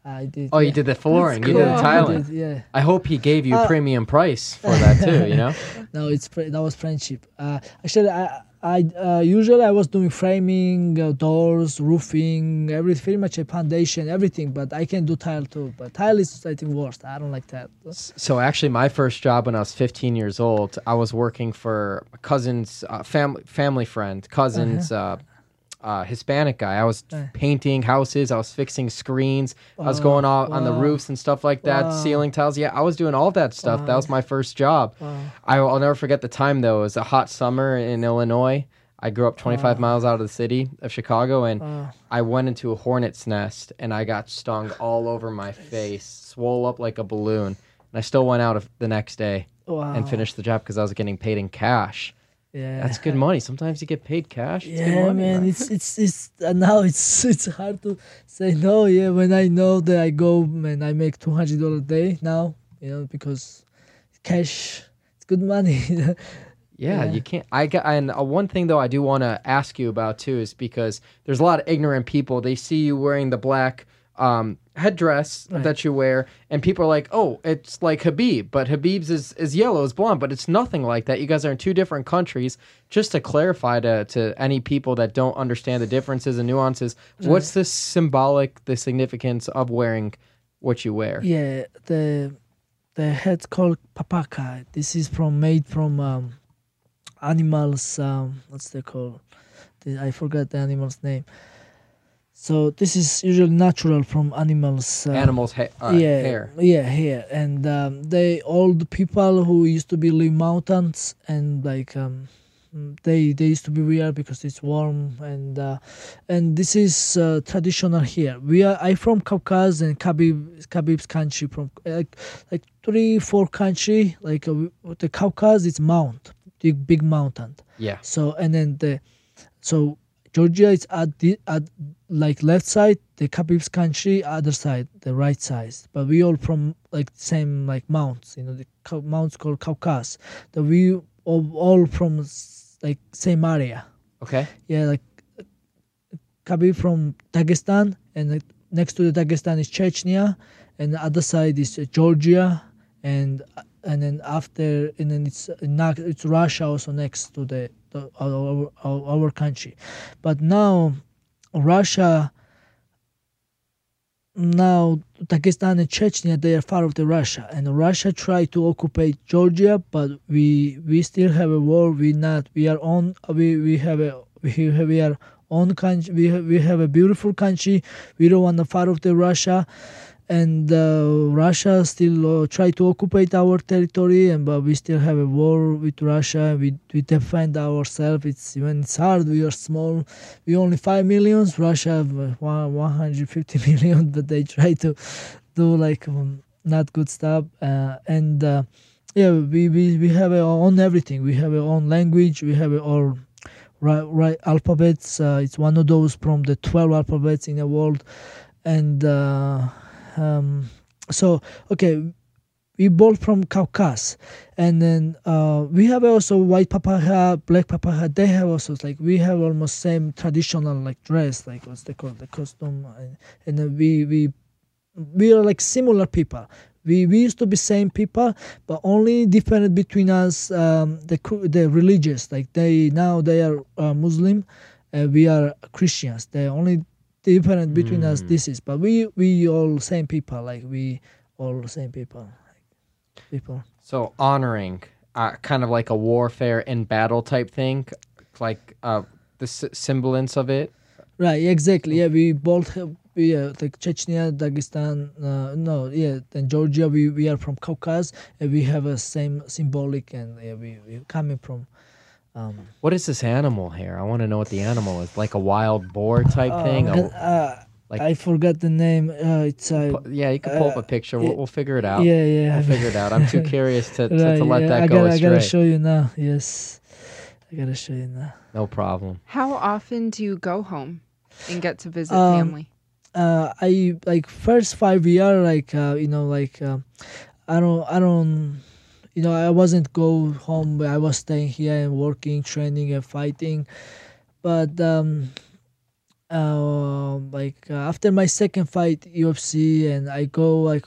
S3: I did.
S1: Oh, you
S3: yeah.
S1: did the flooring. You did the
S2: I
S3: I
S1: tiling.
S3: did, yeah.
S1: I hope he gave you
S3: Uh,
S1: premium price for that too. You know.
S3: no it's that was friendship uh, actually i i uh, usually i was doing framing uh, doors roofing every pretty much a foundation everything but i can do tile too but tile is i think worst i don't like tile.
S1: So actually, my first job when I was 15 years old, I was working for a cousin's uh, family family friend, cousin's uh, uh, Hispanic guy. I was
S3: Uh.
S1: painting houses. I was fixing screens. I was
S3: Wow,
S1: going out on the roofs and stuff like that,
S3: Wow.
S1: ceiling tiles. Yeah, I was doing all that stuff. That was my first job.
S3: wow
S1: I, I'll never forget the time though. It was a hot summer in Illinois. I grew up 25 miles out of the city of Chicago, and
S3: wow
S1: I went into a hornet's nest and I got stung all over my face, swole up like a balloon. And I still went out of the next day
S3: wow
S1: and finished the job because I was getting paid in cash.
S3: Yeah
S1: That's good money. Sometimes you get paid cash. It's
S3: yeah
S1: money,
S3: man
S1: right?
S3: it's it's it's uh, now it's it's hard to say no yeah when i know that i go and i make 200 dollars a day now you know because cash it's good money
S1: Yeah,
S3: Yeah.
S1: you can't. I got and uh, one thing though I do want to ask you about too is because there's a lot of ignorant people. They see you wearing the black um, headdress
S3: Right.
S1: that you wear, and people are like, "Oh, it's like Khabib," but Khabib's is is yellow, is blonde, but it's nothing like that. You guys are in two different countries. Just to clarify to to any people that don't understand the differences and nuances, what's the symbolic, the significance of wearing what you wear?
S3: Yeah, the the head called papakha. This is from made from um, animals. Um, what's they called? I forgot the animal's name. So this is usually natural from animals. Uh,
S1: Animals' ha- uh,
S3: yeah,
S1: hair.
S3: yeah, hair, and um, they all the people who used to be live mountains and like um, they they used to be weird because it's warm and uh, and this is uh, traditional here. We are I from Caucasus and Khabib Khabib's country from like like three four country like uh, the Caucasus it's mount big big mountain.
S1: Yeah.
S3: So and then the so Georgia is at the at like left side, the Khabib's country other side, the right side. But we all from like same like mounts, you know, the mounts called Caucasus. That we all, all from like same area.
S1: Okay.
S3: Yeah, like Khabib from Dagestan, and like, next to the Dagestan is Chechnya, and the other side is uh, Georgia, and and then after and then it's uh, it's Russia also next to the, the our, our country, but now Russia. Now Dagestan and Chechnya they are far of the Russia, and Russia tried to occupy Georgia, but we we still have a war. We not we are on we we have a we we are own country. We have, we have a beautiful country. We don't want to far of the Russia, and uh, Russia still uh, try to occupy our territory. And but we still have a war with Russia. We we defend ourselves. It's when it's hard. We are small. We only five millions. Russia have uh, one hundred fifty million, but they try to do like um, not good stuff. And yeah, we, we we have our own everything. We have our own language. We have our right, right alphabets. Uh, it's one of those from the 12 alphabets in the world. And uh, um, so, okay, we both from Caucasus. And then uh, we have also white papakha, black papakha. They have also like we have almost same traditional like dress, like what's they call the costume, and, and then we we we are like similar people. We, we used to be same people, but only different between us um, the the religious. Like they now they are uh, Muslim, uh, we are Christians. The only different between us
S1: Mm.
S3: this is, but we we all same people. Like we all the same people. Like, people.
S1: So honoring, uh, kind of like a warfare in battle type thing, like uh, the s- semblance of it.
S3: Right, exactly. Yeah, we both have we uh, like Chechnya, Dagestan, uh, no, yeah, and Georgia. We, we are from Caucasus, and we have a same symbolic, and yeah, we we coming from. Um,
S1: What is this animal here? I want to know what the animal is. Like a wild boar type thing.
S3: uh,
S1: A-
S3: uh,
S1: like-
S3: I forgot the name. Uh, it's uh,
S1: yeah, you can pull up
S3: uh,
S1: a picture. We'll, we'll figure it out.
S3: yeah, yeah.
S1: We'll figure it out. I'm too curious to, to,
S3: Right,
S1: to let
S3: yeah,
S1: that
S3: I
S1: go
S3: gotta, I gotta show you now. Yes, I gotta show you now.
S1: no problem.
S2: How often do you go home and get to visit
S3: Um,
S2: family?
S3: uh i like first five year like uh you know like uh, i don't i don't you know i wasn't go home i was staying here and working training and fighting. But um uh, like uh, after my second fight ufc and i go like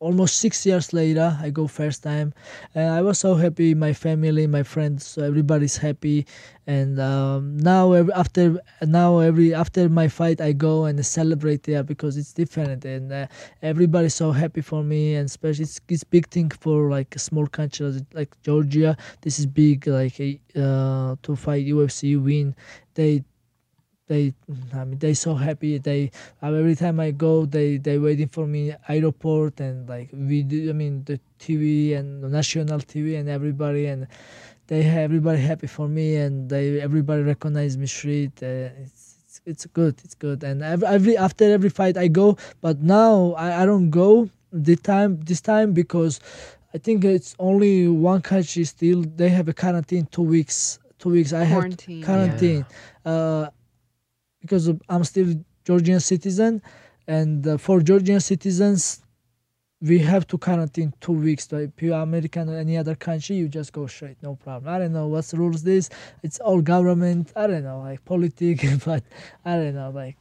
S3: almost six years later i go first time. And i was so happy my family my friends everybody's happy. And um, now every, after now every after my fight i go and celebrate there because it's different. And uh, everybody's so happy for me. And especially it's, it's big thing for like a small country like georgia. This is big like uh, to fight ufc win. They they i mean they so happy. They uh, every time i go they they waiting for me airport and like we do i mean the tv and the national tv and everybody and they ha- everybody happy for me and they everybody recognize me street. Uh, it's, it's it's good it's good. And every, every after every fight i go but now i, I don't go this time this time because i think it's only one country still they have a quarantine two weeks two weeks. I have
S2: Quarantine.
S3: quarantine. Uh, because I'm still Georgian citizen, and uh, for Georgian citizens, we have to quarantine two weeks. Like if you're American or any other country, you just go straight, no problem. I don't know what's the rules. This it's all government. I don't know, like politics, but I don't know, like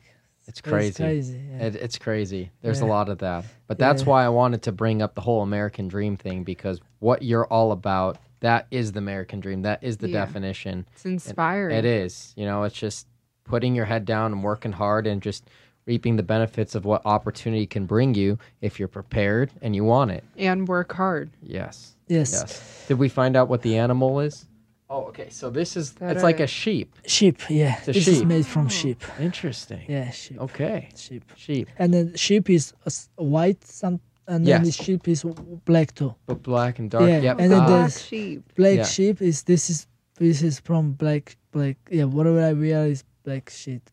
S1: It's crazy.
S3: crazy. yeah.
S1: It, it's crazy. There's a lot of that. But that's
S3: Yeah.
S1: why I wanted to bring up the whole American dream thing because what you're all about, that is the American dream. That is the
S2: Yeah.
S1: definition.
S2: It's inspiring.
S1: It is. You know, it's just putting your head down and working hard and just reaping the benefits of what opportunity can bring you if you're prepared and you want it.
S2: And work hard.
S1: Yes.
S3: yes.
S1: Yes. Did we find out what the animal is? Oh, okay. So this is
S2: That
S1: it's like
S2: a-
S1: a sheep.
S3: Sheep. Yeah, It's
S1: a
S3: this is
S1: sheep.
S3: made from
S2: Oh.
S3: sheep.
S1: Interesting.
S3: Yeah, sheep.
S1: Okay.
S3: Sheep.
S1: Sheep.
S3: And then sheep is a s- white, some, and then the sheep is black too.
S1: But black and dark.
S3: Yeah,
S1: Yep.
S3: and then
S1: Ah,
S3: the-
S2: Black sheep.
S3: black
S1: Yeah.
S3: sheep is this is pieces from black black yeah whatever I wear is black shit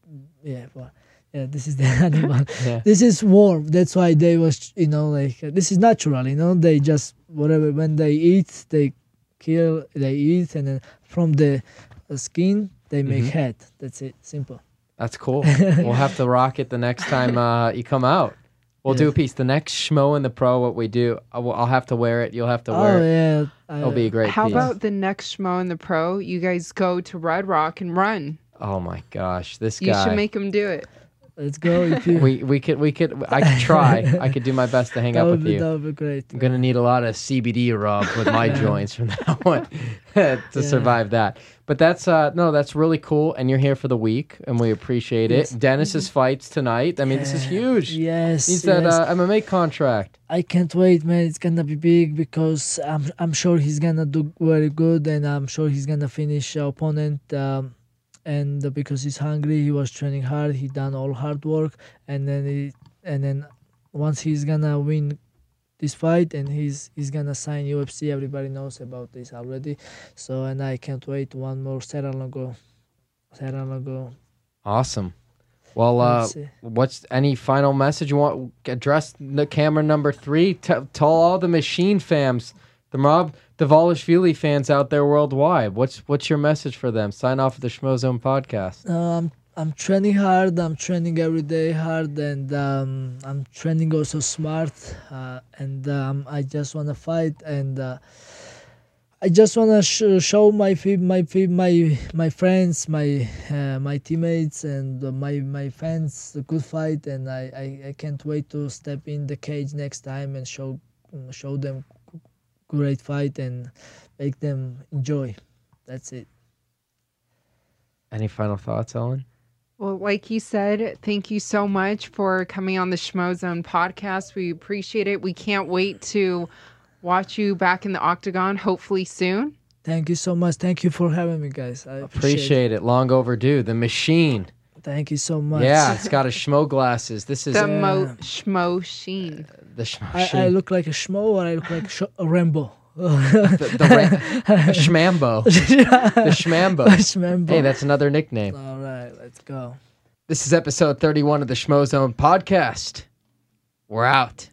S3: yeah well, yeah this is the animal
S1: Yeah.
S3: this is warm that's why they was you know like uh, this is natural you know they just whatever when they eat they kill they eat and then from the uh, skin they make
S1: Mhm.
S3: head that's it simple
S1: That's cool. we'll have to rock it the next time uh, you come out. We'll do a piece. The next schmo in the pro, what we do, I will, I'll have to wear it. You'll have to wear
S3: oh
S1: it.
S3: yeah
S1: It'll be a great
S2: How
S1: piece.
S2: about the next schmo in the pro? You guys go to Red Rock and run.
S1: Oh my gosh, this guy.
S2: You should make him do it.
S3: let's go if
S1: we we could we could I could try. I could do my best to hang
S3: that
S1: up
S3: would
S1: with
S3: be
S1: you.
S3: that would be great
S1: I'm gonna need a lot of CBD rub with my joints from that one to
S3: Yeah.
S1: survive that. But that's uh no, that's really cool, and you're here for the week, and we appreciate
S3: Yes.
S1: it. Dennis's fights tonight. I mean, this is huge.
S3: yes
S1: He's that
S3: yes.
S1: uh, MMA contract.
S3: I can't wait, man. It's gonna be big because I'm I'm sure he's gonna do very good, and I'm sure he's gonna finish opponent. Um, and because he's hungry, he was training hard. He done all hard work, and then he, and then once he's gonna win this fight, and he's he's gonna sign UFC. Everybody knows about this already. So and I can't wait. One more Serrano Serrano
S1: Awesome. Well, uh, what's any final message you want? Address the camera number three. T- tell all the machine fams, the Rob Davalishvili fans out there worldwide. What's what's your message for them? Sign off of the Schmozone podcast.
S3: Uh, I'm training hard. I'm training every day hard, and um, I'm training also smart. Uh, and um, I just wanna fight, and uh, I just wanna sh- show my my my my friends, my uh, my teammates, and my my fans a good fight. And I, I, I can't wait to step in the cage next time and show show them great fight and make them enjoy. That's it.
S1: Any final thoughts, Helen?
S2: Well, like you said, thank you so much for coming on the Schmozone podcast. We appreciate it. We can't wait to watch you back in the octagon, hopefully soon.
S3: Thank you so much. Thank you for having me, guys. I appreciate,
S1: Appreciate it. Long overdue. The machine.
S3: It. Thank you so much.
S1: Yeah, it's got a schmo glasses. This is
S2: The
S1: uh,
S2: mo Schmo Sheen.
S1: the schmo
S3: I,
S1: machine.
S3: I look like a schmo or I look like sh- a Rambo.
S1: the, the ra- a schmambo. The schmambo.
S3: Schmambo.
S1: Hey, that's another nickname.
S3: All right, let's go.
S1: This is episode 31 of the Schmozone podcast. We're out.